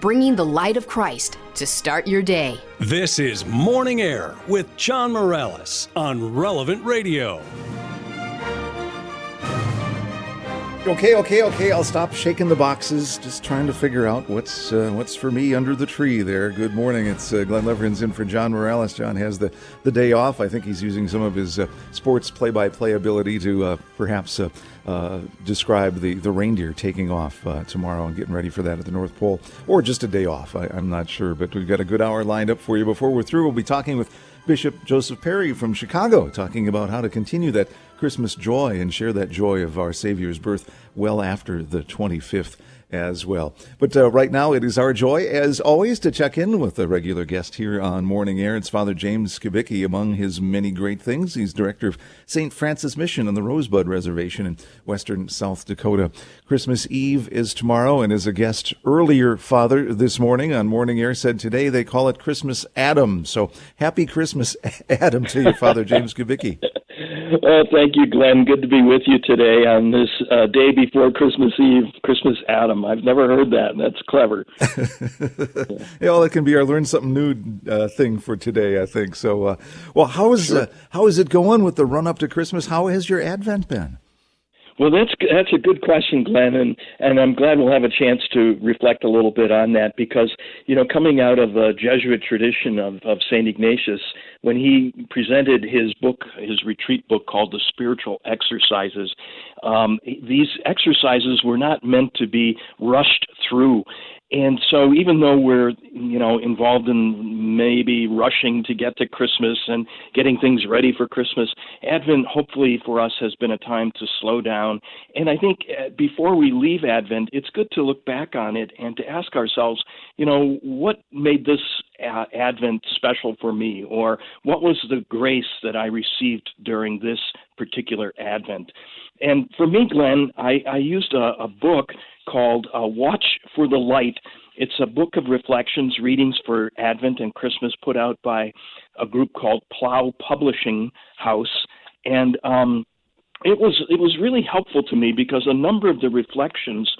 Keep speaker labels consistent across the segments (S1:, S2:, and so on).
S1: Bringing the light of Christ to start your day.
S2: This is Morning Air with John Morales on Relevant Radio.
S3: Okay, okay, okay. I'll stop shaking the boxes. Just trying to figure out what's uh, what's for me under the tree there. Good morning. It's uh, Glen Lewerenz in for John Morales. John has the, the day off. I think he's using some of his uh, sports play-by-play ability to uh, perhaps uh, uh, describe the, the reindeer taking off tomorrow and getting ready for that at the North Pole, or just a day off. I, I'm not sure, but we've got a good hour lined up for you. Before we're through, we'll be talking with Bishop Joseph Perry from Chicago, talking about how to continue that Christmas joy and share that joy of our Savior's birth well after the 25th as well. But uh, right now, it is our joy, as always, to check in with a regular guest here on Morning Air. It's Father James Kubicki. Among his many great things, he's director of St. Francis Mission on the Rosebud Reservation in western South Dakota. Christmas Eve is tomorrow, and as a guest earlier, Father, this morning on Morning Air said today they call it Christmas Adam. So happy Christmas, Adam, to you, Father James Kubicki.
S4: Well, thank you, Glen. Good to be with you today on this uh, day before Christmas Eve, Christmas Adam. I've never heard that. That's clever.
S3: yeah. yeah, well, it can be our learn something new uh, thing for today, I think. So, uh, well, how is sure. Uh, how is it going with the run up to Christmas? How has your Advent been?
S4: Well, that's that's a good question, Glen, and and I'm glad we'll have a chance to reflect a little bit on that because you know, coming out of a Jesuit tradition of of Saint Ignatius, when he presented his book, his retreat book called the Spiritual Exercises, um, these exercises were not meant to be rushed through. And so, even though we're, you know, involved in maybe rushing to get to Christmas and getting things ready for Christmas, Advent, hopefully for us, has been a time to slow down. And I think uh, before we leave Advent, it's good to look back on it and to ask ourselves, you know, what made this Advent special for me, or what was the grace that I received during this particular Advent? And for me, Glen, I, I used a, a book called uh, Watch for the Light. It's a book of reflections, readings for Advent and Christmas, put out by a group called Plough Publishing House, and um, it was it was really helpful to me because a number of the reflections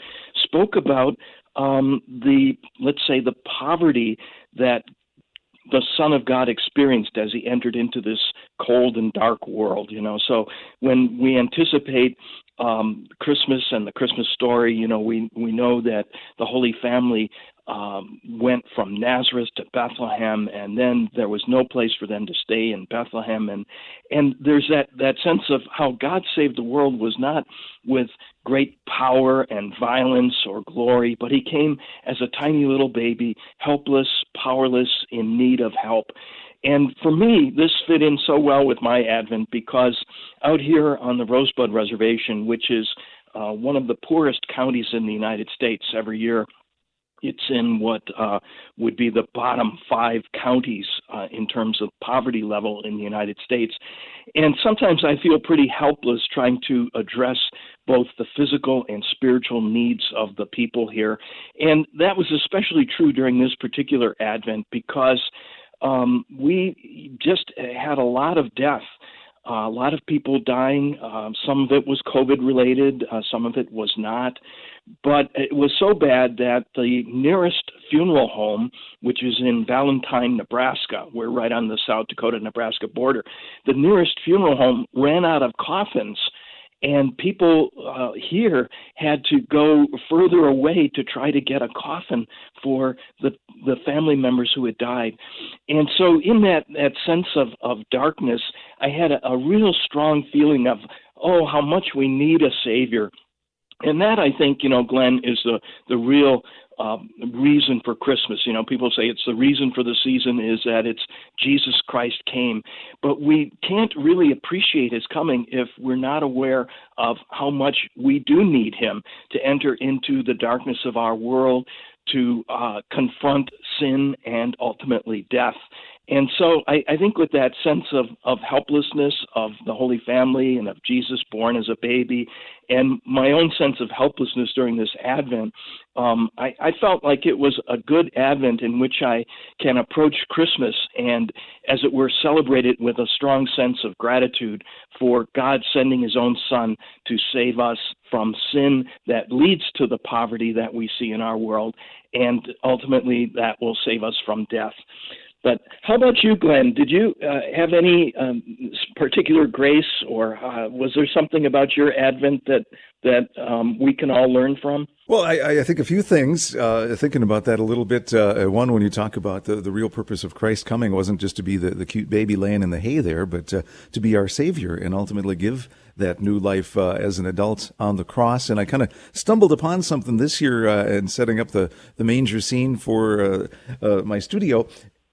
S4: spoke about um, the let's say the poverty that the Son of God experienced as he entered into this cold and dark world, you know. So when we anticipate um, Christmas and the Christmas story, you know, we we know that the Holy Family um, went from Nazareth to Bethlehem, and then there was no place for them to stay in Bethlehem, and and there's that that sense of how God saved the world was not with great power and violence or glory, but He came as a tiny little baby, helpless, powerless, in need of help. And for me, this fit in so well with my Advent because out here on the Rosebud Reservation, which is uh, one of the poorest counties in the United States every year, it's in what uh, would be the bottom five counties uh, in terms of poverty level in the United States. And sometimes I feel pretty helpless trying to address both the physical and spiritual needs of the people here. And that was especially true during this particular Advent because um, we just had a lot of death. Uh, a lot of people dying. Uh, some of it was COVID related, uh, some of it was not. But it was so bad that the nearest funeral home, which is in Valentine, Nebraska, we're right on the South Dakota Nebraska border, the nearest funeral home ran out of coffins and people uh, here had to go further away to try to get a coffin for the the family members who had died. And so in that that sense of of darkness i had a, a real strong feeling of oh how much we need a savior. And that I think you know, Glen, is the the real um, reason for Christmas. You know, people say it's the reason for the season is that it's Jesus Christ came, but we can't really appreciate His coming if we're not aware of how much we do need Him to enter into the darkness of our world, to uh, confront sin and ultimately death. And so I, I think with that sense of, of helplessness of the Holy Family and of Jesus born as a baby, and my own sense of helplessness during this Advent, um, I, I felt like it was a good Advent in which I can approach Christmas and, as it were, celebrate it with a strong sense of gratitude for God sending His own Son to save us from sin that leads to the poverty that we see in our world, and ultimately that will save us from death. But how about you, Glen? Did you uh, have any um, particular grace, or uh, was there something about your Advent that that um, we can all learn from?
S3: Well, I, I think a few things. Uh, thinking about that a little bit. Uh, one, when you talk about the, the real purpose of Christ coming, wasn't just to be the, the cute baby laying in the hay there, but uh, to be our Savior and ultimately give that new life uh, as an adult on the cross. And I kind of stumbled upon something this year uh, in setting up the, the manger scene for uh, uh, my studio.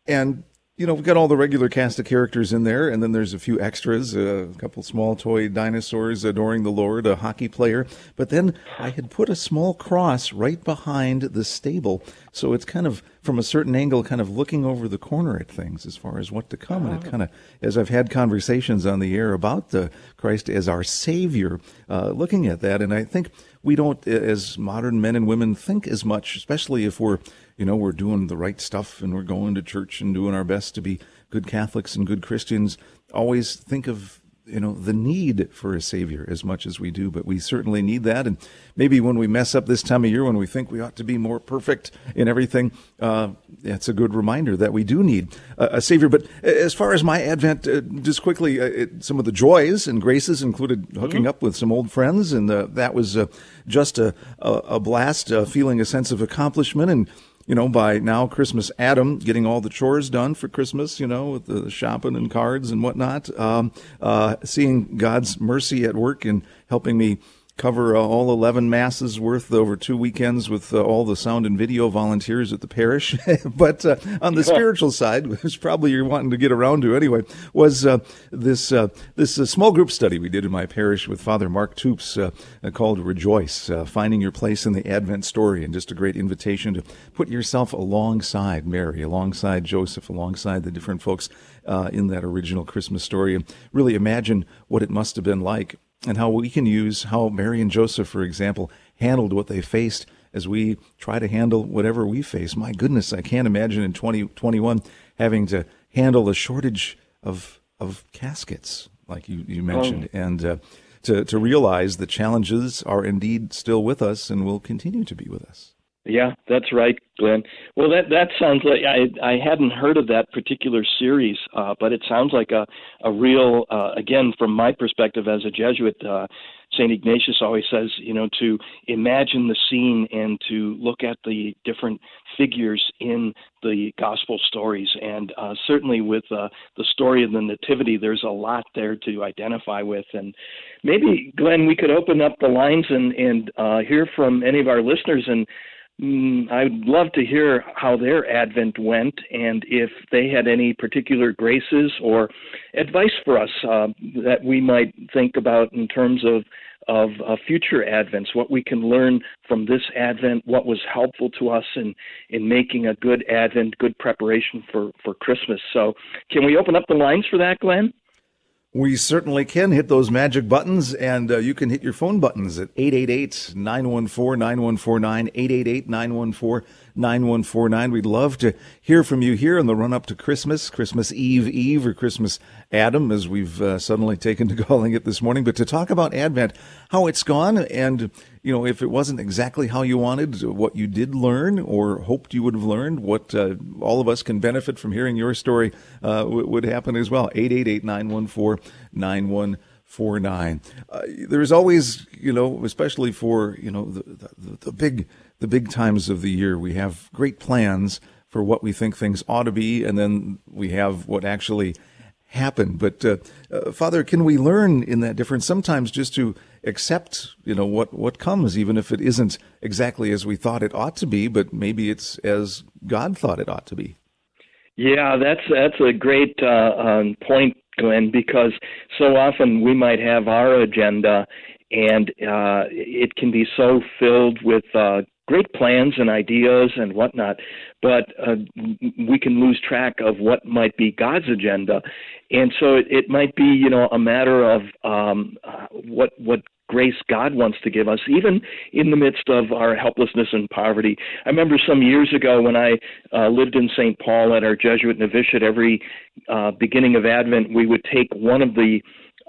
S3: And you know, we've got all the regular cast of characters in there, and then there's a few extras, a couple small toy dinosaurs adoring the Lord, a hockey player. But then I had put a small cross right behind the stable, so it's kind of from a certain angle, kind of looking over the corner at things as far as what to come. And it kind of, as I've had conversations on the air about the Christ as our Savior, uh, looking at that, and I think we don't, as modern men and women, think as much, especially if we're you know, we're doing the right stuff and we're going to church and doing our best to be good Catholics and good Christians, always think of you know the need for a savior as much as we do but we certainly need that. And maybe when we mess up this time of year when we think we ought to be more perfect in everything uh, it's a good reminder that we do need a, a savior. But as far as my advent uh, just quickly uh, it, some of the joys and graces included hooking mm-hmm. up with some old friends and uh, that was uh, just a, a, a blast uh, feeling a sense of accomplishment. And you know, by now Christmas Adam getting all the chores done for Christmas, you know, with the shopping and cards and whatnot, um, uh, seeing God's mercy at work in helping me cover uh, all 11 masses worth over two weekends with uh, all the sound and video volunteers at the parish. but uh, on the spiritual side, which probably you're wanting to get around to anyway, was uh, this uh, this uh, small group study we did in my parish with Father Mark Toups called Rejoice, Finding Your Place in the Advent Story, and just a great invitation to put yourself alongside Mary, alongside Joseph, alongside the different folks in that original Christmas story, and really imagine what it must have been like and how we can use how Mary and Joseph, for example, handled what they faced as we try to handle whatever we face. My goodness, I can't imagine in 2021 having to handle a shortage of of caskets, like you, you mentioned, oh. and uh, to, to realize the challenges are indeed still with us and will continue to be with us.
S4: Yeah, that's right, Glen. Well, that that sounds like I I hadn't heard of that particular series, uh, but it sounds like a a real uh, again from my perspective as a Jesuit. Uh, Saint Ignatius always says, you know, to imagine the scene and to look at the different figures in the gospel stories. And uh, certainly with uh, the story of the Nativity, there's a lot there to identify with. And maybe, Glen, we could open up the lines and, and uh, hear from any of our listeners and Mm, I'd love to hear how their Advent went and if they had any particular graces or advice for us uh, that we might think about in terms of of uh, future Advents, what we can learn from this Advent, what was helpful to us in in making a good Advent, good preparation for for Christmas. So, can we open up the lines for that, Glen?
S3: We certainly can hit those magic buttons, and uh, you can hit your phone buttons at 888 914 9149, 888 914 9149. We'd love to hear from you here in the run up to Christmas, Christmas Eve Eve, or Christmas Adam, as we've uh, suddenly taken to calling it this morning. But to talk about Advent, how it's gone, and you know, if it wasn't exactly how you wanted, what you did learn or hoped you would have learned, what uh, all of us can benefit from hearing your story uh, would happen as well. 888 914 9149. Uh, there's always, you know, especially for, you know, the, the, the big the big times of the year. We have great plans for what we think things ought to be, and then we have what actually happened. But uh, uh, Father, can we learn in that difference sometimes just to accept, you know, what what comes, even if it isn't exactly as we thought it ought to be, but maybe it's as God thought it ought to be.
S4: Yeah, that's that's a great uh, um, point, Glen, because so often we might have our agenda and uh, it can be so filled with uh, great plans and ideas and whatnot, but uh, we can lose track of what might be God's agenda, and so it, it might be you know a matter of um, uh, what what grace God wants to give us, even in the midst of our helplessness and poverty. I remember some years ago when I uh, lived in St. Paul at our Jesuit novitiate, every uh, beginning of Advent, we would take one of the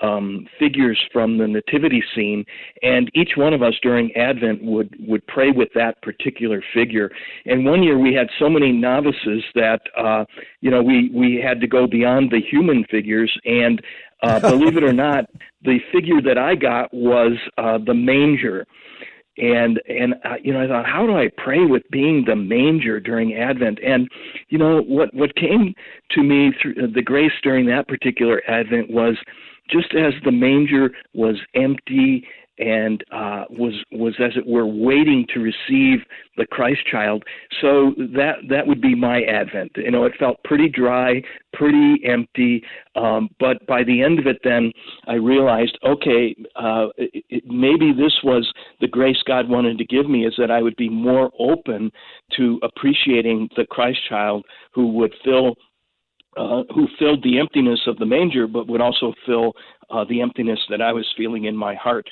S4: um, figures from the nativity scene, and each one of us during Advent would would pray with that particular figure. And one year we had so many novices that uh, you know we we had to go beyond the human figures, and uh, believe it or not, the figure that I got was uh, the manger and and uh, you know I thought how do I pray with being the manger during Advent and you know what what came to me through the grace during that particular Advent was just as the manger was empty and uh, was was as it were waiting to receive the Christ child. So that that would be my Advent. You know, it felt pretty dry, pretty empty. Um, but by the end of it, then I realized, okay, uh, it, it, maybe this was the grace God wanted to give me, is that I would be more open to appreciating the Christ child who would fill uh, who filled the emptiness of the manger, but would also fill uh, the emptiness that I was feeling in my heart.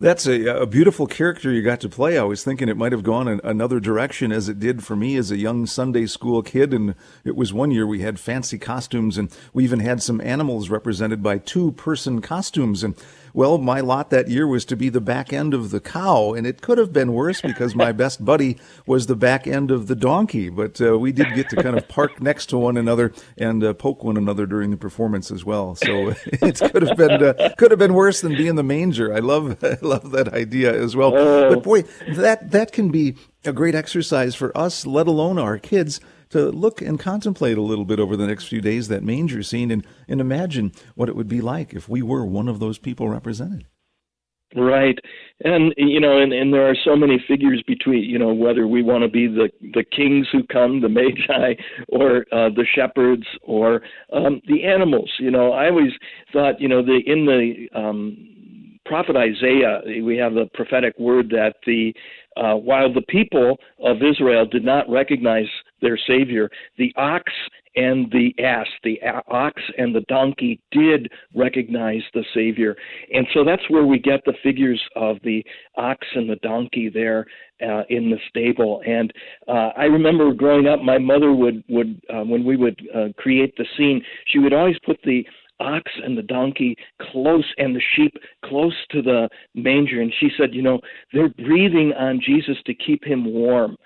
S3: That's a, a beautiful character you got to play. I was thinking it might have gone in another direction as it did for me as a young Sunday school kid. And it was one year we had fancy costumes and we even had some animals represented by two person costumes. And well, my lot that year was to be the back end of the cow, and it could have been worse because my best buddy was the back end of the donkey. But uh, we did get to kind of park next to one another and uh, poke one another during the performance as well. So it could have been uh, could have been worse than being the manger. I love I love that idea as well.
S4: Oh.
S3: But boy, that that can be a great exercise for us, let alone our kids to look and contemplate a little bit over the next few days that manger scene and, and imagine what it would be like if we were one of those people represented.
S4: Right, and you know, and, and there are so many figures between you know whether we want to be the the kings who come, the magi, or uh, the shepherds, or um, the animals. You know, I always thought you know the in the um, prophet Isaiah we have the prophetic word that the uh, while the people of Israel did not recognize their Savior, the ox and the ass, the ox and the donkey did recognize the Savior. And so that's where we get the figures of the ox and the donkey there uh, in the stable. And uh, I remember growing up, my mother would, would uh, when we would uh, create the scene, she would always put the ox and the donkey close and the sheep close to the manger and she said you know they're breathing on jesus to keep him warm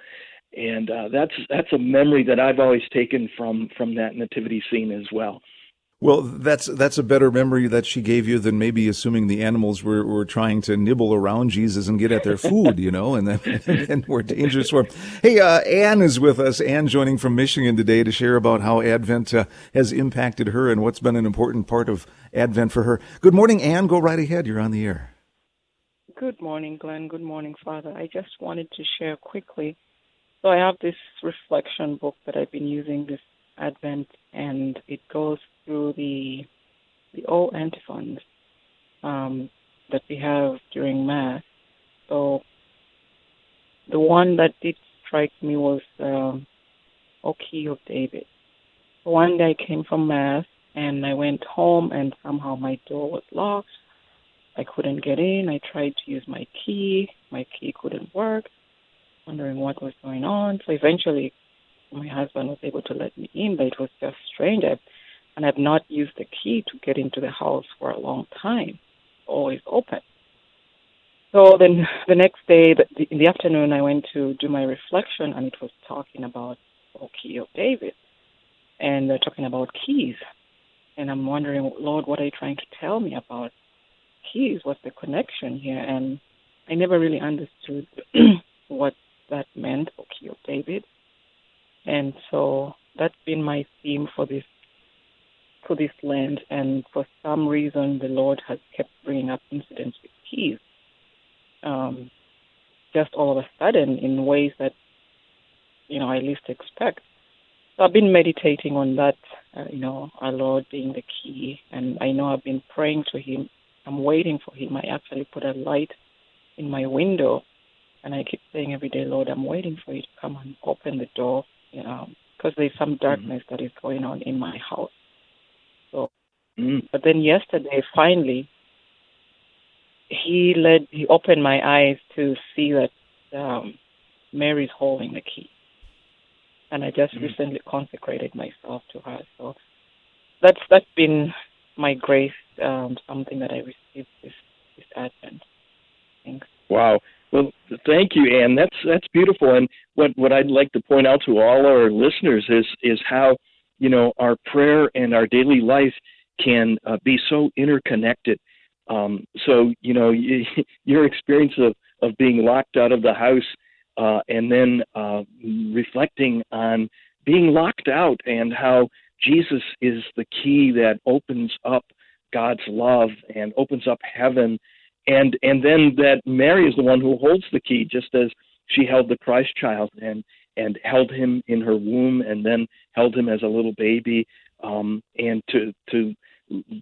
S4: and uh, that's that's a memory that i've always taken from from that nativity scene as well
S3: well, that's that's a better memory that she gave you than maybe assuming the animals were, were trying to nibble around Jesus and get at their food, you know, and then and were dangerous for him. Hey, uh, Anne is with us. Anne joining from Michigan today to share about how Advent uh, has impacted her and what's been an important part of Advent for her. Good morning, Anne. Go right ahead. You're on the air.
S5: Good morning, Glen. Good morning, Father. I just wanted to share quickly. So I have this reflection book that I've been using this Advent, and it goes through the the old antiphons um, that we have during Mass. So the one that did strike me was um, O Key of David. One day I came from Mass and I went home and somehow my door was locked. I couldn't get in. I tried to use my key. My key couldn't work. Wondering what was going on. So eventually my husband was able to let me in, but it was just strange. I and I've not used the key to get into the house for a long time. Always open. So then the next day, in the afternoon, I went to do my reflection, and it was talking about the key of David, and they're talking about keys. And I'm wondering, Lord, what are you trying to tell me about keys? What's the connection here? And I never really understood what that meant, O key David. And so that's been my theme for this for this land, and for some reason, the Lord has kept bringing up incidents with keys, um, just all of a sudden in ways that you know I least expect. So I've been meditating on that, uh, you know, our Lord being the key, and I know I've been praying to Him. I'm waiting for Him. I actually put a light in my window And I keep saying every day, Lord, I'm waiting for you to come and open the door, you know, because there's some
S4: Mm-hmm.
S5: darkness that is going on in my house. So,
S4: Mm.
S5: but then yesterday, finally, he led, he opened my eyes to see that um, Mary's holding the key. And I just
S4: Mhm.
S5: recently consecrated myself to her. So that's that's been my grace, um, something that I received this this Advent. Thanks.
S4: Wow. Well, thank you, Anne. That's that's beautiful. And what what I'd like to point out to all our listeners is is how you know our prayer and our daily life can uh, be so interconnected. Um, so you know y your experience of of being locked out of the house uh, and then uh, reflecting on being locked out and how Jesus is the key that opens up God's love and opens up heaven and and then that Mary is the one who holds the key, just as she held the Christ child and and held him in her womb, and then held him as a little baby, um, and to to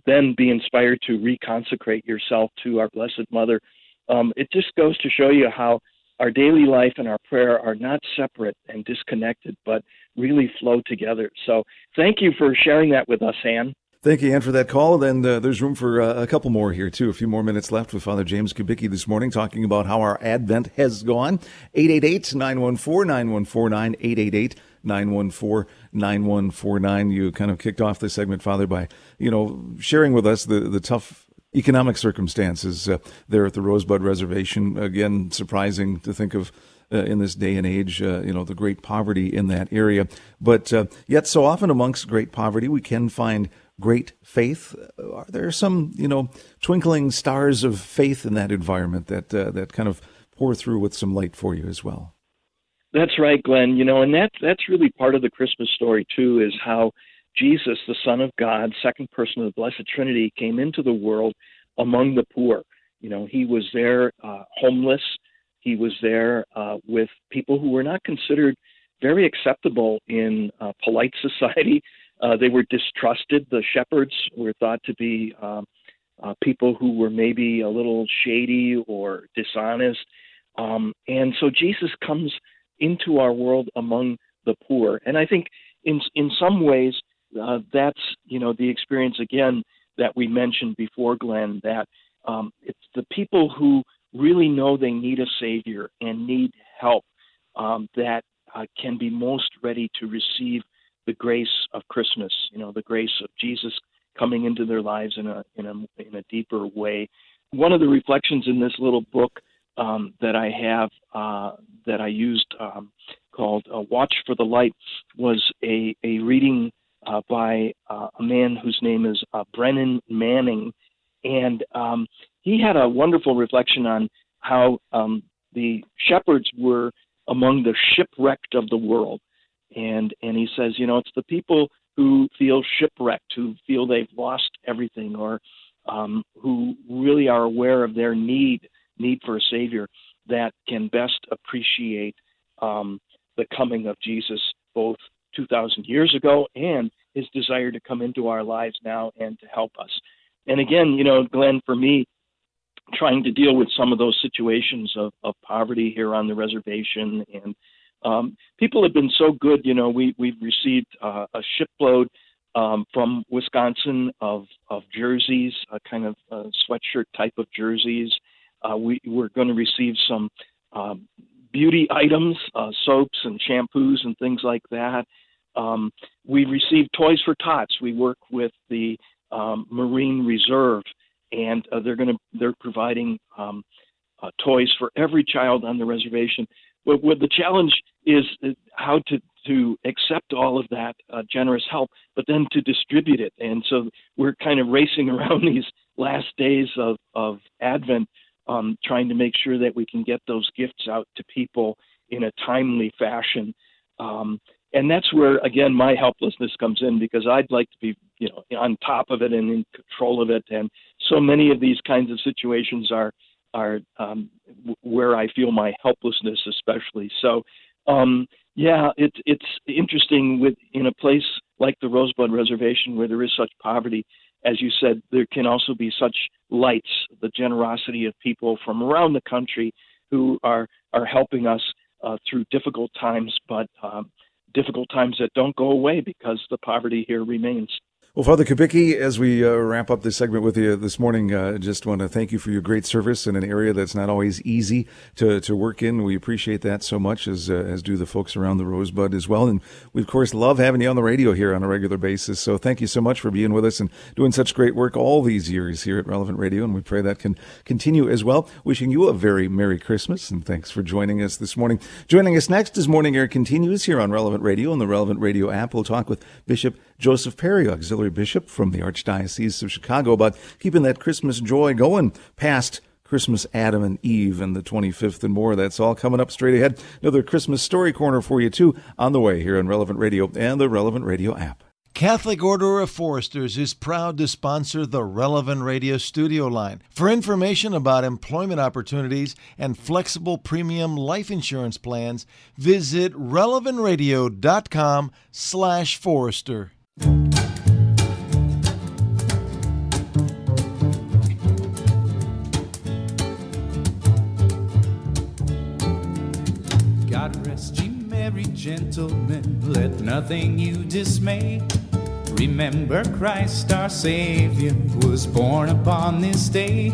S4: then be inspired to reconsecrate yourself to our Blessed Mother. Um, it just goes to show you how our daily life and our prayer are not separate and disconnected, but really flow together. So thank you for sharing that with us, Anne.
S3: Thank you, Ann, for that call. And uh, there's room for uh, a couple more here, too. A few more minutes left with Father James Kubicki this morning talking about how our Advent has gone. 888-914-9149, 888-914-9149. You kind of kicked off this segment, Father, by, you know, sharing with us the, the tough economic circumstances uh, there at the Rosebud Reservation. Again, surprising to think of uh, in this day and age, uh, you know, the great poverty in that area. But uh, yet, so often amongst great poverty, we can find great faith. Are there some, you know, twinkling stars of faith in that environment that uh, that kind of pour through with some light for you as well?
S4: That's right, Glen. You know, and that's that's really part of the Christmas story too, is how Jesus, the Son of God, second person of the Blessed Trinity, came into the world among the poor. You know, he was there uh, homeless. He was there uh, with people who were not considered very acceptable in uh, polite society. Uh, they were distrusted. The shepherds were thought to be um, uh, people who were maybe a little shady or dishonest. Um, and so Jesus comes into our world among the poor. And I think in in some ways uh, that's you know the experience again that we mentioned before, Glen. That um, it's the people who really know they need a savior and need help um, that uh, can be most ready to receive the grace of Christmas. You know, the grace of Jesus coming into their lives in a in a in a deeper way. One of the reflections in this little book um, that I have uh, that I used um, called uh, "Watch for the Light" was a a reading uh, by uh, a man whose name is uh, Brennan Manning, and um, he had a wonderful reflection on how um, the shepherds were among the shipwrecked of the world, and and he says, you know, it's the people who feel shipwrecked, who feel they've lost everything, or um, who really are aware of their need need for a savior that can best appreciate um, the coming of Jesus, both 2,000 years ago and his desire to come into our lives now and to help us. And again, you know, Glen, for me, trying to deal with some of those situations of, of poverty here on the reservation and um, people have been so good. You know, we we've received uh, a shipload um, from Wisconsin of of jerseys, a kind of uh, sweatshirt type of jerseys. Uh, we we're going to receive some um, beauty items, uh, soaps and shampoos and things like that. Um, we received toys for tots. We work with the um, Marine Reserve, and uh, they're going to they're providing um, uh, toys for every child on the reservation. What the challenge is uh, how to to accept all of that uh, generous help, but then to distribute it. And so we're kind of racing around these last days of of Advent, um, trying to make sure that we can get those gifts out to people in a timely fashion. Um, and that's where again my helplessness comes in because I'd like to be you know on top of it and in control of it. And so many of these kinds of situations are are um, where I feel my helplessness, especially. So, um, yeah, it's it's interesting with in a place like the Rosebud Reservation where there is such poverty. As you said, there can also be such lights, the generosity of people from around the country who are are helping us uh, through difficult times, but um, difficult times that don't go away because the poverty here remains.
S3: Well, Father Kubicki, as we uh, wrap up this segment with you this morning, uh, just want to thank you for your great service in an area that's not always easy to, to work in. We appreciate that so much, as uh, as do the folks around the Rosebud as well. And we, of course, love having you on the radio here on a regular basis. So thank you so much for being with us and doing such great work all these years here at Relevant Radio. And we pray that can continue as well. Wishing you a very Merry Christmas and thanks for joining us this morning. Joining us next as Morning Air continues here on Relevant Radio and the Relevant Radio app. We'll talk with Bishop Joseph Perry, Auxiliary Bishop from the Archdiocese of Chicago, about keeping that Christmas joy going past Christmas Adam and Eve and the 25th and more. That's all coming up straight ahead. Another Christmas story corner for you, too, on the way here on Relevant Radio and the Relevant Radio app.
S6: Catholic Order of Foresters is proud to sponsor the Relevant Radio studio line. For information about employment opportunities and flexible premium life insurance plans, visit relevantradio.com/forester.
S7: God merry gentlemen, let nothing you dismay. Remember Christ our Savior was born upon this day.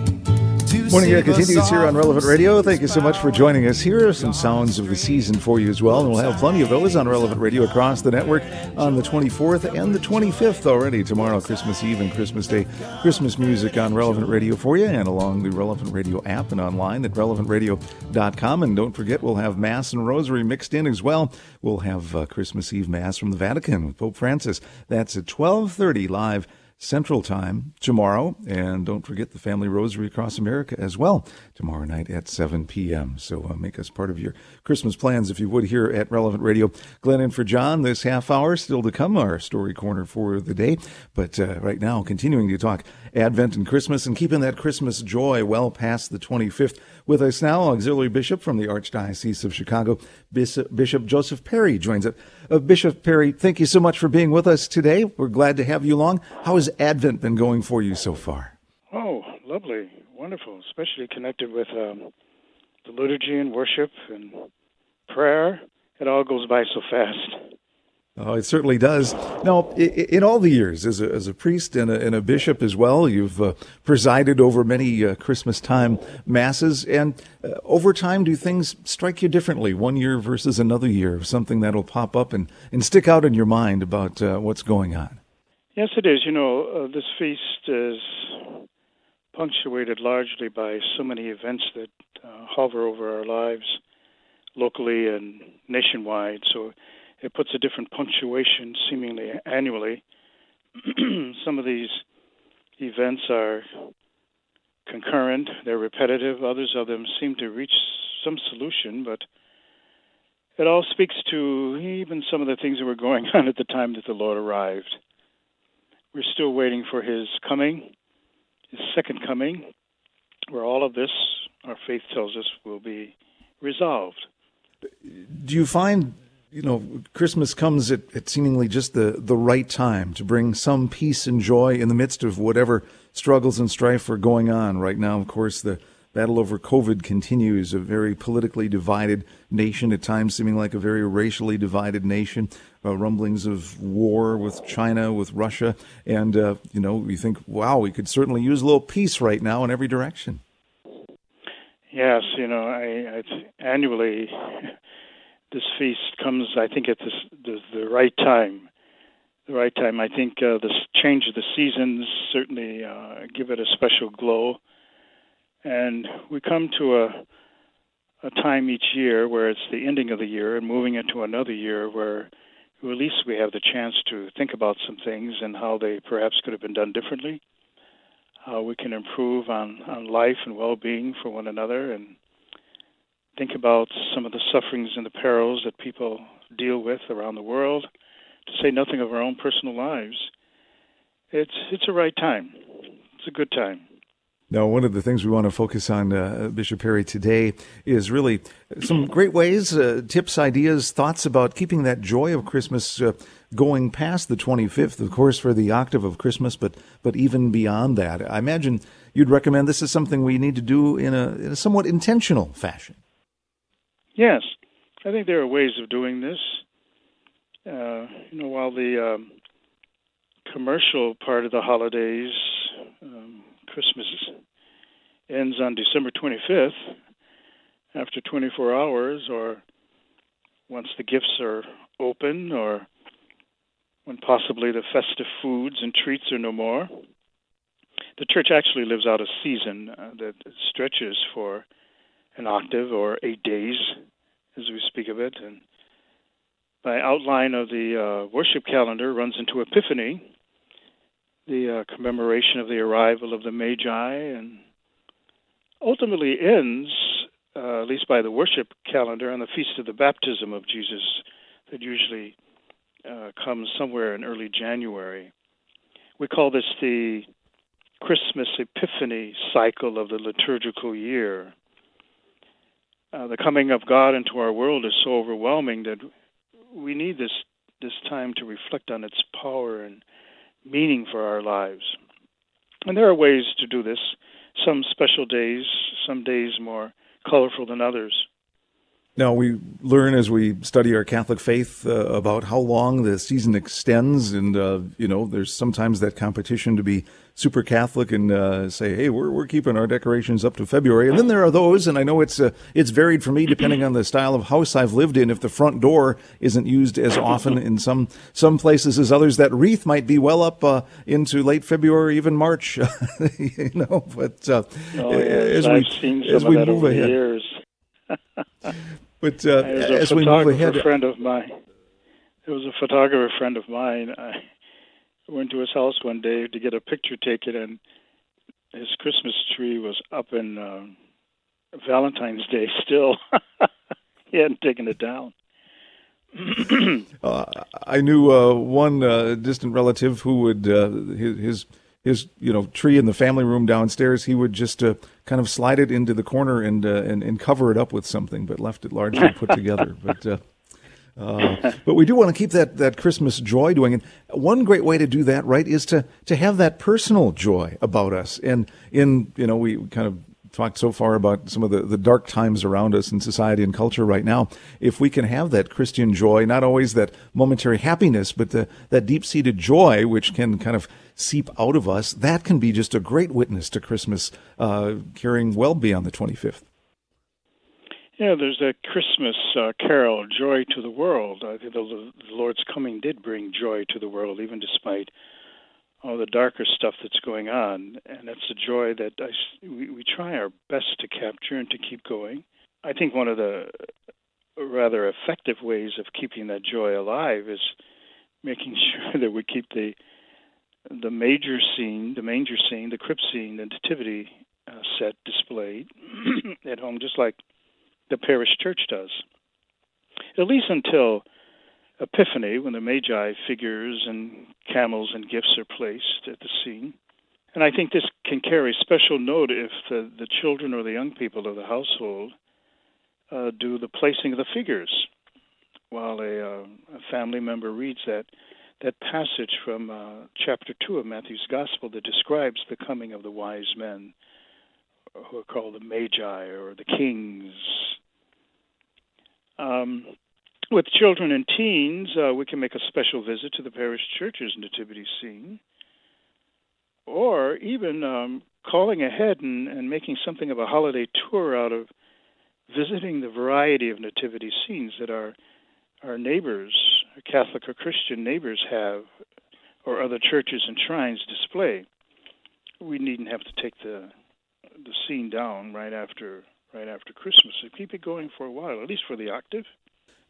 S3: Morning Air continues here on Relevant Radio. Thank you so much for joining us. Here are some sounds of the season for you as well, and we'll have plenty of those on Relevant Radio across the network on the 24th and the 25th already. Tomorrow, Christmas Eve and Christmas Day. Christmas music on Relevant Radio for you and along the Relevant Radio app and online at relevantradio.com. And don't forget, we'll have Mass and Rosary mixed in as well. We'll have uh, Christmas Eve Mass from the Vatican with Pope Francis. That's at 1230 live Central Time tomorrow. And don't forget the Family Rosary Across America as well tomorrow night at 7 p.m. So uh, make us part of your Christmas plans if you would here at Relevant Radio. Glen and for John this half hour still to come, our story corner for the day. But uh, right now, continuing to talk Advent and Christmas and keeping that Christmas joy well past the 25th. With us now, Auxiliary Bishop from the Archdiocese of Chicago, Bishop, Bishop Joseph Perry joins us. Uh, Bishop Perry, thank you so much for being with us today. We're glad to have you along. How has Advent been going for you so far?
S8: Oh, lovely, wonderful, especially connected with um, the liturgy and worship and prayer. It all goes by so fast.
S3: Oh, it certainly does. Now, in all the years, as a, as a priest and a, and a bishop as well, you've uh, presided over many uh, Christmas time masses. And uh, over time, do things strike you differently, one year versus another year? Something that'll pop up and, and stick out in your mind about uh, what's going on?
S8: Yes, it is. You know, uh, this feast is punctuated largely by so many events that uh, hover over our lives locally and nationwide. So it puts a different punctuation seemingly annually. Some of these events are concurrent, they're repetitive, others of them seem to reach some solution, but it all speaks to even some of the things that were going on at the time that the Lord arrived. We're still waiting for his coming, his second coming, where all of this, our faith tells us, will be resolved.
S3: Do you find you know, Christmas comes at, at, seemingly just the, the right time to bring some peace and joy in the midst of whatever struggles and strife are going on. Right now, of course, the battle over COVID continues, a very politically divided nation, at times seeming like a very racially divided nation, uh, rumblings of war with China, with Russia. And, uh, you know, we think, wow, we could certainly use a little peace right now in every direction.
S8: Yes, you know, I, annually this feast comes, I think, at this, the, the right time. The right time. I think uh, the change of the seasons certainly uh, give it a special glow, and we come to a a time each year where it's the ending of the year and moving into another year where at least we have the chance to think about some things and how they perhaps could have been done differently, how we can improve on, on life and well being for one another and think about some of the sufferings and the perils that people deal with around the world, to say nothing of our own personal lives. It's it's a right time. It's a good time.
S3: Now, one of the things we want to focus on, uh, Bishop Perry, today is really some great ways, uh, tips, ideas, thoughts about keeping that joy of Christmas uh, going past the 25th, of course, for the octave of Christmas, but but even beyond that. I imagine you'd recommend this is something we need to do in a, in a somewhat intentional fashion.
S8: Yes, I think there are ways of doing this. Uh, you know, while the um, commercial part of the holidays, um, Christmas ends on December 25th, after 24 hours, or once the gifts are open, or when possibly the festive foods and treats are no more. The church actually lives out a season uh, that stretches for an octave or eight days, as we speak of it. And by outline of the uh, worship calendar runs into Epiphany, the uh, commemoration of the arrival of the Magi, and ultimately ends, uh, at least by the worship calendar, on the feast of the baptism of Jesus, that usually uh, comes somewhere in early January. We call this the Christmas Epiphany cycle of the liturgical year. Uh, the coming of God into our world is so overwhelming that we need this this time to reflect on its power and meaning for our lives. And there are ways to do this. Some special days, some days more colorful than others.
S3: Now, we learn as we study our Catholic faith uh, about how long the season extends, and, uh, you know, there's sometimes that competition to be super Catholic and uh, say, hey, we're, we're keeping our decorations up to February. And then there are those, and I know it's, uh, it's varied for me depending on the style of house I've lived in. If the front door isn't used as often in some, some places as others, that wreath might be well up uh, into late February, even March, you know, but
S8: uh, oh, yes. as we, as we move ahead. Years.
S3: but uh, as we move ahead,
S8: a friend of mine, there was a photographer friend of mine. I went to his house one day to get a picture taken, and his Christmas tree was up in uh, Valentine's Day still. he hadn't taken it down.
S3: uh, I knew uh, one uh, distant relative who would uh, his, his his you know tree in the family room downstairs, he would just uh, kind of slide it into the corner and, uh, and and cover it up with something, but left it largely put together. But uh, uh, but we do want to keep that, that Christmas joy doing. And one great way to do that, right, is to, to have that personal joy about us. And in, you know, we kind of talked so far about some of the, the dark times around us in society and culture right now. If we can have that Christian joy, not always that momentary happiness, but the, that deep seated joy, which can kind of seep out of us, that can be just a great witness to Christmas, uh, carrying well beyond the 25th.
S8: Yeah, there's a Christmas uh, carol, Joy to the World. I think the Lord's coming did bring joy to the world, even despite all the darker stuff that's going on. And that's a joy that I, we, we try our best to capture and to keep going. I think one of the rather effective ways of keeping that joy alive is making sure that we keep the the major scene, the manger scene, the crib scene, the nativity uh, set displayed at home, just like the parish church does. At least until Epiphany, when the Magi figures and camels and gifts are placed at the scene. And I think this can carry special note if the, the children or the young people of the household uh, do the placing of the figures while a, uh, a family member reads that that passage from uh, chapter 2 of Matthew's Gospel that describes the coming of the wise men who are called the Magi or the kings. Um, with children and teens, uh, we can make a special visit to the parish church's nativity scene, or even um, calling ahead and, and making something of a holiday tour out of visiting the variety of nativity scenes that our our neighbors, Catholic or Christian neighbors, have, or other churches and shrines display. We needn't have to take the the scene down right after right after Christmas. So keep it going for a while, at least for the octave.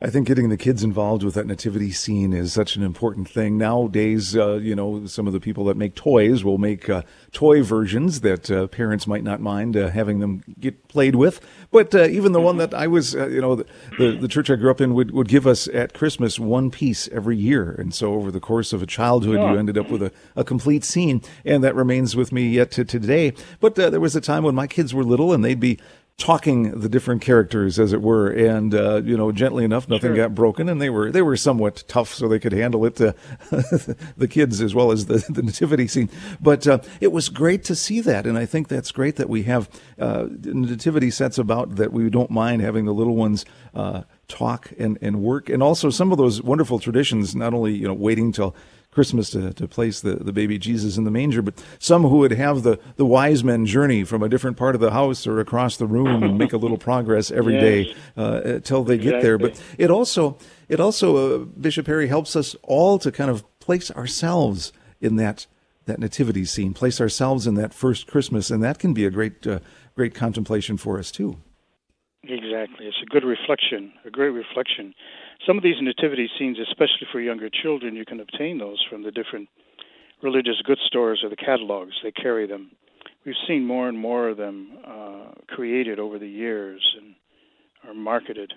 S3: I think getting the kids involved with that nativity scene is such an important thing. Nowadays, uh, you know, some of the people that make toys will make uh, toy versions that uh, parents might not mind uh, having them get played with. But uh, even the one that I was, uh, you know, the, the, the, church I grew up in would, would give us at Christmas one piece every year. And so over the course of a childhood, you ended up with a, a complete scene. And that remains with me yet to today. But there was a time when my kids were little and they'd be talking the different characters, as it were, and uh, you know, gently enough, nothing
S8: Sure.
S3: got broken, and they were they were somewhat tough, so they could handle it. Uh, the kids as well as the, the nativity scene, but uh, it was great to see that, and I think that's great that we have uh, nativity sets about that. We don't mind having the little ones. Talk and, and work and also some of those wonderful traditions not only you know waiting till Christmas to, to place the, the baby Jesus in the manger, but some who would have the, the wise men journey from a different part of the house or across the room and make a little progress every day
S8: Yes.
S3: uh, until they get there. But it also it also uh, Bishop Perry helps us all to kind of place ourselves in that that nativity scene, place ourselves in that first Christmas, and that can be a great uh, great contemplation for us too.
S8: Exactly. It's a good reflection, a great reflection. Some of these nativity scenes, especially for younger children, you can obtain those from the different religious goods stores or the catalogs. They carry them. We've seen more and more of them uh, created over the years and are marketed.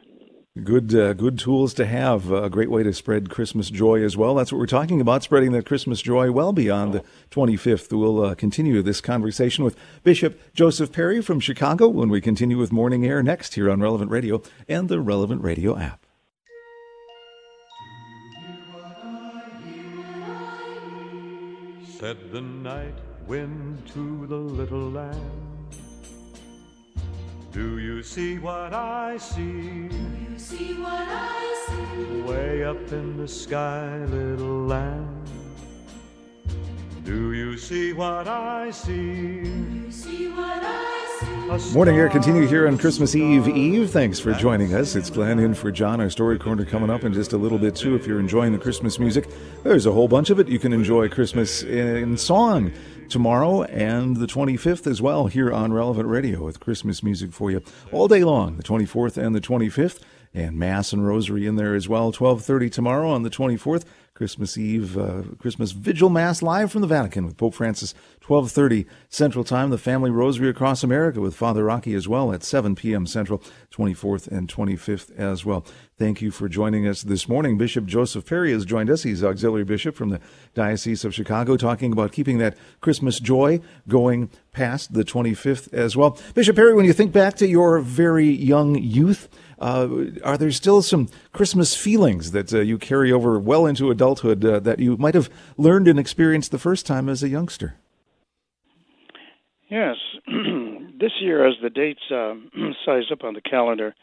S3: Good, uh, good tools to have. A great way to spread Christmas joy as well. That's what we're talking about, spreading that Christmas joy well beyond the 25th. We'll uh, continue this conversation with Bishop Joseph Perry from Chicago when we continue with Morning Air next here on Relevant Radio and the Relevant Radio app.
S9: Said the night wind to the little lamb. Do you see what I see? Do you see what I see? Way up in the sky, little lamb. Do you see what I see? Do you see what I see?
S3: Morning Air continue here on Christmas Eve Eve. Thanks for joining us. It's Glen in for John. Our story corner coming up in just a little bit too. If you're enjoying the Christmas music, there's a whole bunch of it. You can enjoy Christmas in song tomorrow and the 25th as well here on Relevant Radio with Christmas music for you all day long, the 24th and the 25th, and Mass and Rosary in there as well. 12:30 tomorrow on the 24th. Christmas Eve, uh, Christmas Vigil Mass live from the Vatican with Pope Francis, 12:30 Central Time. The Family Rosary across America with Father Rocky as well at 7 p.m. Central, 24th and 25th as well. Thank you for joining us this morning. Bishop Joseph Perry has joined us. He's auxiliary bishop from the Diocese of Chicago, talking about keeping that Christmas joy going past the 25th as well. Bishop Perry, when you think back to your very young youth, uh, are there still some Christmas feelings that uh, you carry over well into adulthood uh, that you might have learned and experienced the first time as a youngster?
S8: Yes, this year, as the dates um, size up on the calendar,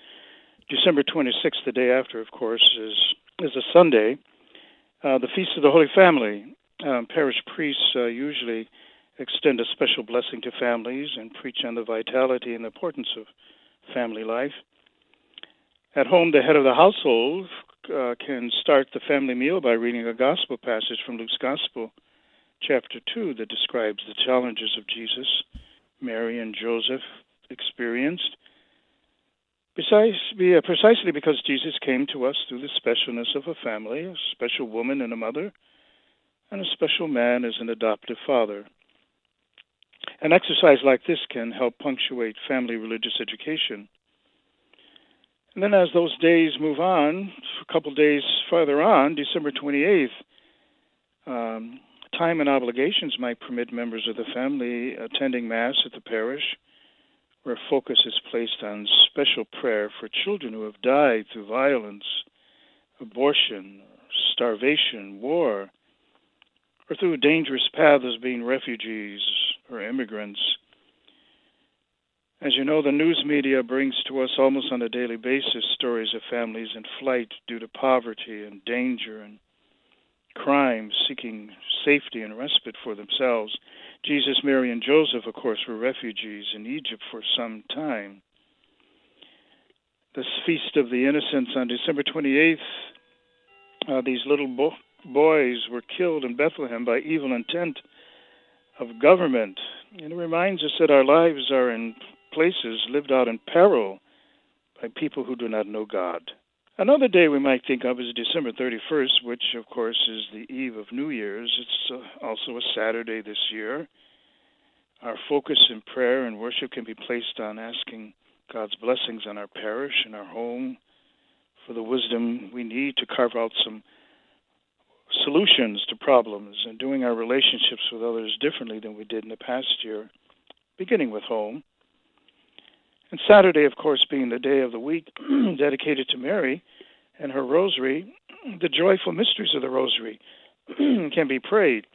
S8: December 26th, the day after, of course, is is a Sunday, uh, the Feast of the Holy Family. Um, parish priests uh, usually extend a special blessing to families and preach on the vitality and importance of family life. At home, the head of the household uh, can start the family meal by reading a gospel passage from Luke's Gospel, chapter 2, that describes the challenges of Jesus, Mary, and Joseph experienced. Besides, be- uh, precisely because Jesus came to us through the specialness of a family, a special woman and a mother, and a special man as an adoptive father. An exercise like this can help punctuate family religious education. And then, as those days move on, a couple days farther on, December 28th, um, time and obligations might permit members of the family attending Mass at the parish, where focus is placed on special prayer for children who have died through violence, abortion, starvation, war, or through dangerous paths being refugees or immigrants. As you know, the news media brings to us almost on a daily basis stories of families in flight due to poverty and danger and crime, seeking safety and respite for themselves. Jesus, Mary, and Joseph, of course, were refugees in Egypt for some time. This Feast of the Innocents on December 28th, uh, these little bo- boys were killed in Bethlehem by evil intent of government. And it reminds us that our lives are in places lived out in peril by people who do not know God. Another day we might think of is December 31st, which, of course, is the eve of New Year's. It's uh, also a Saturday this year. Our focus in prayer and worship can be placed on asking God's blessings on our parish and our home for the wisdom we need to carve out some solutions to problems and doing our relationships with others differently than we did in the past year, beginning with home. And Saturday, of course, being the day of the week dedicated to Mary and her rosary, the joyful mysteries of the rosary can be prayed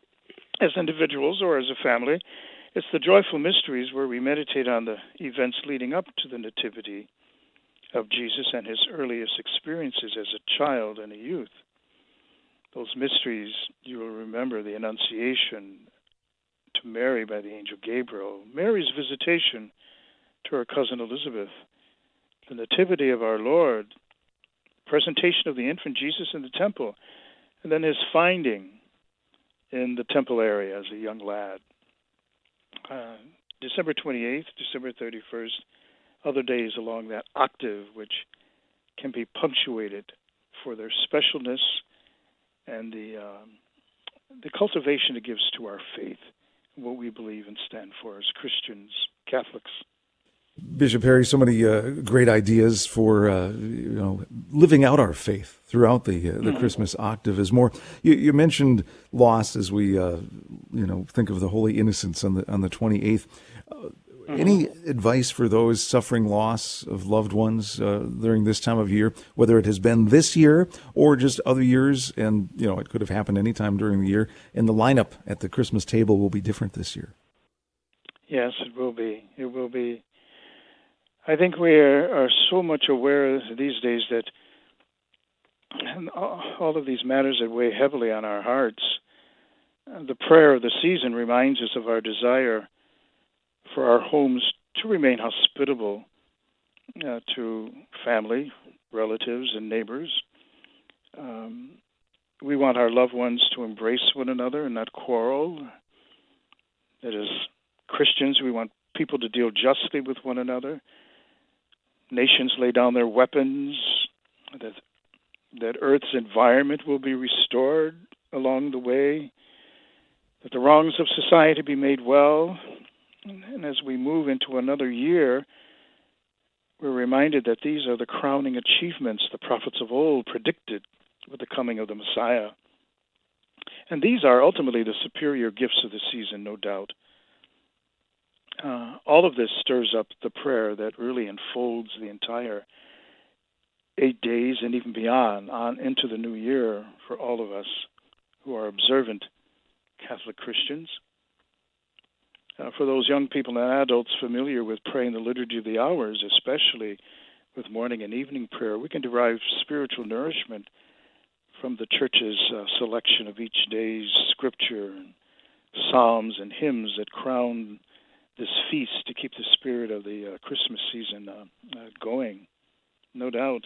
S8: as individuals or as a family. It's the joyful mysteries where we meditate on the events leading up to the Nativity of Jesus and his earliest experiences as a child and a youth. Those mysteries, you will remember the Annunciation to Mary by the angel Gabriel, Mary's visitation to her cousin Elizabeth, the Nativity of our Lord, presentation of the infant Jesus in the temple, and then his finding in the temple area as a young lad. Uh, December 28th, December 31st, other days along that octave, which can be punctuated for their specialness and the um, the cultivation it gives to our faith, what we believe and stand for as Christians, Catholics.
S3: Bishop Perry, so many uh, great ideas for uh, you know living out our faith throughout the uh, the mm-hmm. Christmas octave. Is more you, you mentioned loss as we uh, you know think of the Holy Innocents on the on the twenty eighth. Mm-hmm. Any advice for those suffering loss of loved ones uh, during this time of year, whether it has been this year or just other years, and you know it could have happened any time during the year, and the lineup at the Christmas table will be different this year.
S8: Yes, it will be. It will be. I think we are, are so much aware these days that all of these matters that weigh heavily on our hearts. The prayer of the season reminds us of our desire for our homes to remain hospitable uh, to family, relatives, and neighbors. Um, we want our loved ones to embrace one another and not quarrel. That is, Christians, we want people to deal justly with one another. Nations lay down their weapons. That that Earth's environment will be restored along the way. That the wrongs of society be made well, and as we move into another year, we're reminded that these are the crowning achievements the prophets of old predicted with the coming of the Messiah. And these are ultimately the superior gifts of the season, no doubt. Uh, all of this stirs up the prayer that really enfolds the entire eight days and even beyond on into the new year for all of us who are observant Catholic Christians. Uh, for those young people and adults familiar with praying the Liturgy of the Hours, especially with morning and evening prayer, we can derive spiritual nourishment from the Church's uh, selection of each day's scripture, and psalms, and hymns that crown this feast to keep the spirit of the uh, Christmas season uh, uh, going. No doubt.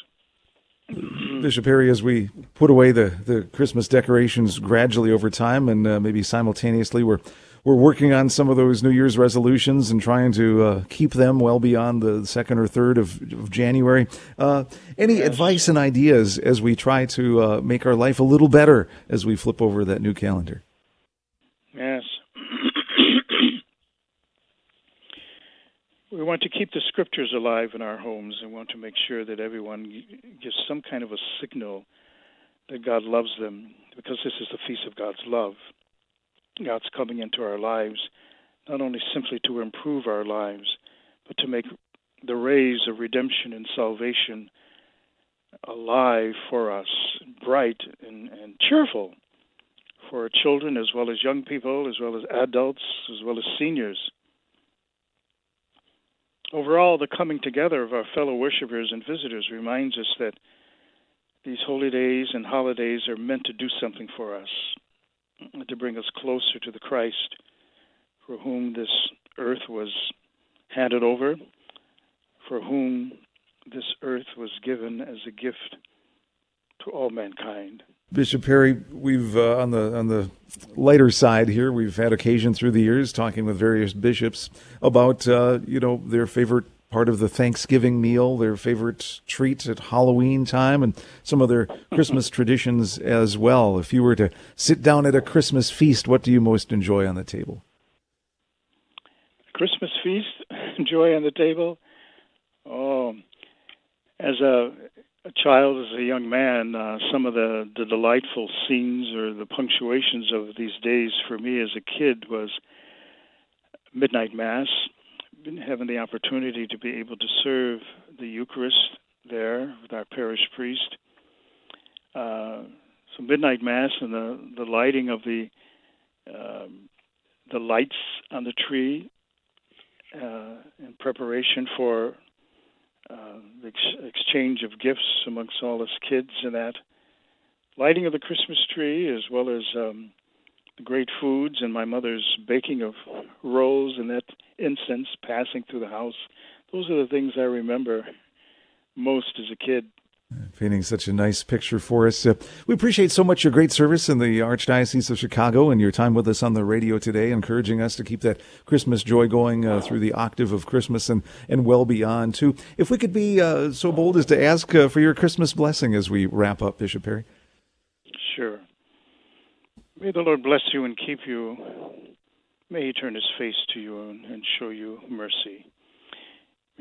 S3: Bishop Perry, as we put away the, the Christmas decorations gradually over time and uh, maybe simultaneously, we're we're working on some of those New Year's resolutions and trying to uh, keep them well beyond the second or third of, of January. Uh, any yes. advice and ideas as we try to uh, make our life a little better as we flip over that new calendar?
S8: Yes. We want to keep the scriptures alive in our homes and want to make sure that everyone gives some kind of a signal that God loves them because this is the feast of God's love. God's coming into our lives, not only simply to improve our lives, but to make the rays of redemption and salvation alive for us, bright and, and cheerful for our children as well as young people, as well as adults, as well as seniors. Overall, the coming together of our fellow worshippers and visitors reminds us that these holy days and holidays are meant to do something for us, to bring us closer to the Christ for whom this earth was handed over, for whom this earth was given as a gift to all mankind.
S3: Bishop Perry, we've uh, on the on the lighter side here. We've had occasion through the years talking with various bishops about uh, you know their favorite part of the Thanksgiving meal, their favorite treat at Halloween time, and some of their Christmas traditions as well. If you were to sit down at a Christmas feast, what do you most enjoy on the table?
S8: Christmas feast, enjoy on the table. Oh, as a, a child, as a young man, uh, some of the, the delightful scenes or the punctuations of these days for me as a kid was midnight mass been having the opportunity to be able to serve the Eucharist there with our parish priest. Uh, so midnight mass and the the lighting of the um, the lights on the tree uh, in preparation for uh, the ex- exchange of gifts amongst all us kids and that lighting of the Christmas tree as well as um, the great foods and my mother's baking of rolls and that incense passing through the house. Those are the things I remember most as a kid.
S3: Painting such a nice picture for us. Uh, we appreciate so much your great service in the Archdiocese of Chicago and your time with us on the radio today, encouraging us to keep that Christmas joy going uh, through the octave of Christmas and, and well beyond, too. If we could be uh, so bold as to ask uh, for your Christmas blessing as we wrap up, Bishop Perry.
S8: Sure. May the Lord bless you and keep you. May he turn his face to you and show you mercy.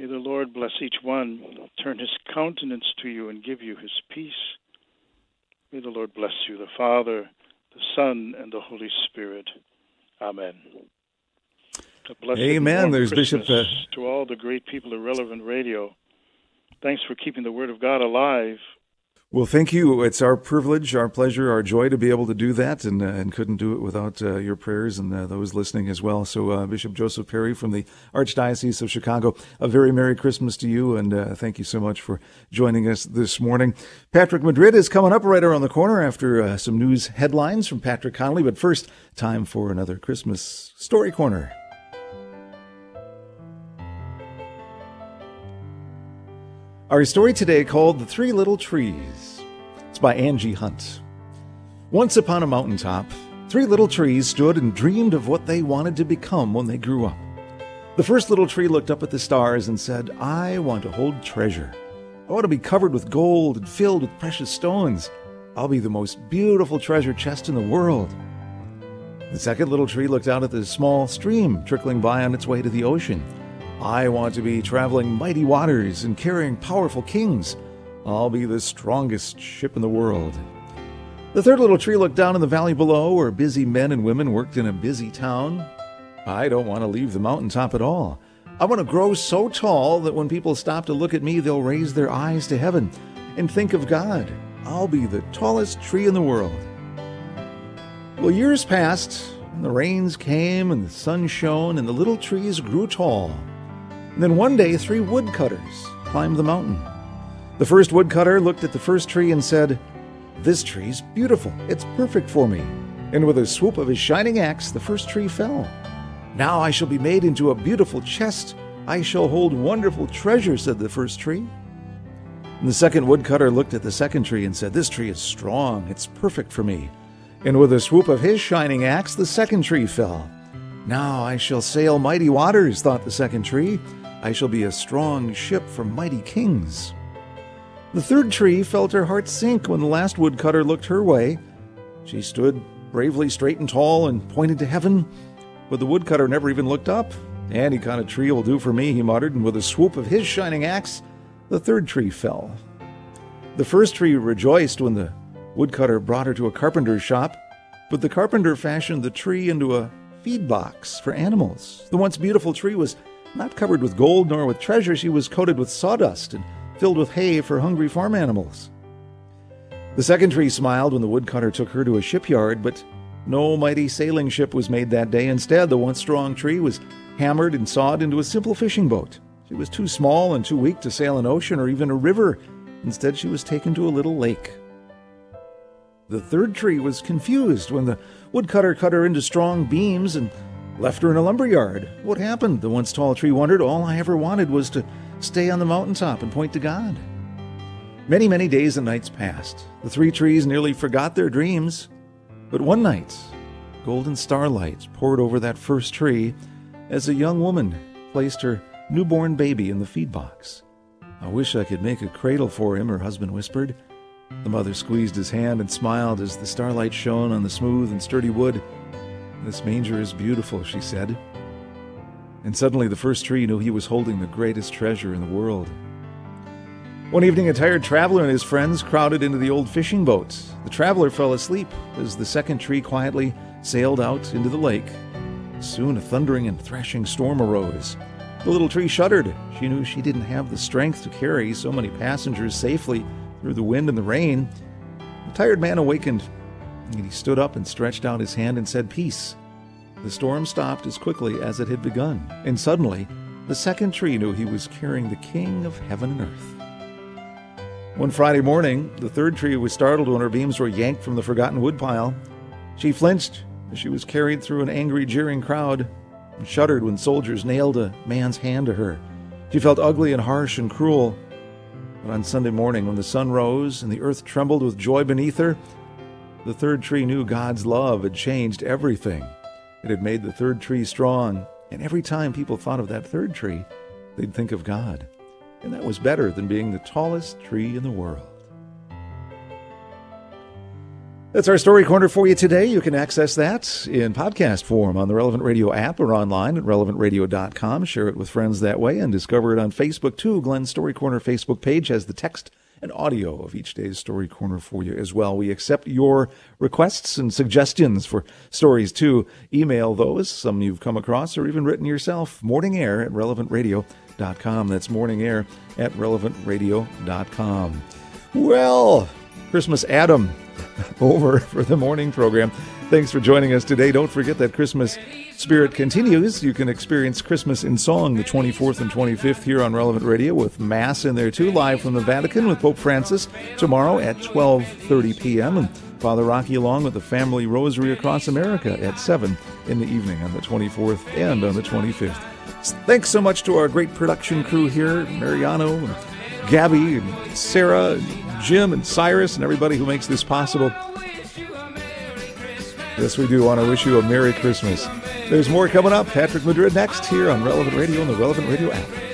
S8: May the Lord bless each one, turn his countenance to you and give you his peace. May the Lord bless you, the Father, the Son, and the Holy Spirit. Amen.
S3: Amen. There's
S8: Christmas
S3: Bishop. Uh,
S8: to all the great people of Relevant Radio. Thanks for keeping the Word of God alive
S3: well, thank you. It's our privilege, our pleasure, our joy to be able to do that, and uh, and couldn't do it without uh, your prayers and uh, those listening as well. So, uh, Bishop Joseph Perry from the Archdiocese of Chicago, a very Merry Christmas to you, and uh, thank you so much for joining us this morning. Patrick Madrid is coming up right around the corner after uh, some news headlines from Patrick Connolly, but first, time for another Christmas Story Corner. Our story today called The Three Little Trees. It's by Angie Hunt. Once upon a mountaintop, three little trees stood and dreamed of what they wanted to become when they grew up. The first little tree looked up at the stars and said, I want to hold treasure. I want to be covered with gold and filled with precious stones. I'll be the most beautiful treasure chest in the world. The second little tree looked out at the small stream trickling by on its way to the ocean I want to be traveling mighty waters and carrying powerful kings. I'll be the strongest ship in the world. The third little tree looked down in the valley below, where busy men and women worked in a busy town. I don't want to leave the mountaintop at all. I want to grow so tall that when people stop to look at me, they'll raise their eyes to heaven and think of God. I'll be the tallest tree in the world. Well, years passed, and the rains came, and the sun shone, and the little trees grew tall. And then one day, three woodcutters climbed the mountain. The first woodcutter looked at the first tree and said, This tree's beautiful. It's perfect for me. And with a swoop of his shining axe, the first tree fell. Now I shall be made into a beautiful chest. I shall hold wonderful treasure, said the first tree. And the second woodcutter looked at the second tree and said, This tree is strong. It's perfect for me. And with a swoop of his shining axe, the second tree fell. Now I shall sail mighty waters, thought the second tree. I shall be a strong ship for mighty kings. The third tree felt her heart sink when the last woodcutter looked her way. She stood bravely straight and tall and pointed to heaven, but the woodcutter never even looked up. Any kind of tree will do for me, he muttered, and with a swoop of his shining axe, the third tree fell. The first tree rejoiced when the woodcutter brought her to a carpenter's shop, but the carpenter fashioned the tree into a feed box for animals. The once beautiful tree was not covered with gold nor with treasure, she was coated with sawdust and filled with hay for hungry farm animals. The second tree smiled when the woodcutter took her to a shipyard, but no mighty sailing ship was made that day. Instead, the once strong tree was hammered and sawed into a simple fishing boat. She was too small and too weak to sail an ocean or even a river. Instead, she was taken to a little lake. The third tree was confused when the woodcutter cut her into strong beams and Left her in a lumberyard. What happened? The once tall tree wondered. All I ever wanted was to stay on the mountaintop and point to God. Many, many days and nights passed. The three trees nearly forgot their dreams. But one night, golden starlight poured over that first tree as a young woman placed her newborn baby in the feed box. I wish I could make a cradle for him, her husband whispered. The mother squeezed his hand and smiled as the starlight shone on the smooth and sturdy wood. This manger is beautiful, she said. And suddenly the first tree knew he was holding the greatest treasure in the world. One evening, a tired traveler and his friends crowded into the old fishing boat. The traveler fell asleep as the second tree quietly sailed out into the lake. Soon a thundering and thrashing storm arose. The little tree shuddered. She knew she didn't have the strength to carry so many passengers safely through the wind and the rain. The tired man awakened, and he stood up and stretched out his hand and said, Peace. The storm stopped as quickly as it had begun, and suddenly the second tree knew he was carrying the King of heaven and earth. One Friday morning, the third tree was startled when her beams were yanked from the forgotten woodpile. She flinched as she was carried through an angry, jeering crowd, and shuddered when soldiers nailed a man's hand to her. She felt ugly and harsh and cruel. But on Sunday morning, when the sun rose and the earth trembled with joy beneath her, the third tree knew God's love had changed everything. It had made the third tree strong, and every time people thought of that third tree, they'd think of God. And that was better than being the tallest tree in the world. That's our story corner for you today. You can access that in podcast form on the Relevant Radio app or online at relevantradio.com. Share it with friends that way and discover it on Facebook too. Glen's Story Corner Facebook page has the text and audio of each day's Story Corner for you as well. We accept your requests and suggestions for stories too. Email those, some you've come across or even written yourself. Morning Air at relevantradio.com. That's morning air at relevantradio.com. Well, Christmas Adam over for the morning program. Thanks for joining us today. Don't forget that Christmas spirit continues. You can experience Christmas in song the 24th and 25th here on Relevant Radio with Mass in there too, live from the Vatican with Pope Francis tomorrow at 12:30 p.m. and Father Rocky along with the Family Rosary across America at 7 in the evening on the 24th and on the 25th. Thanks so much to our great production crew here, Mariano Gabby and Sarah and Jim and Cyrus and everybody who makes this possible. Yes, we do want to wish you a Merry Christmas. There's more coming up. Patrick Madrid next here on Relevant Radio and the Relevant Radio app.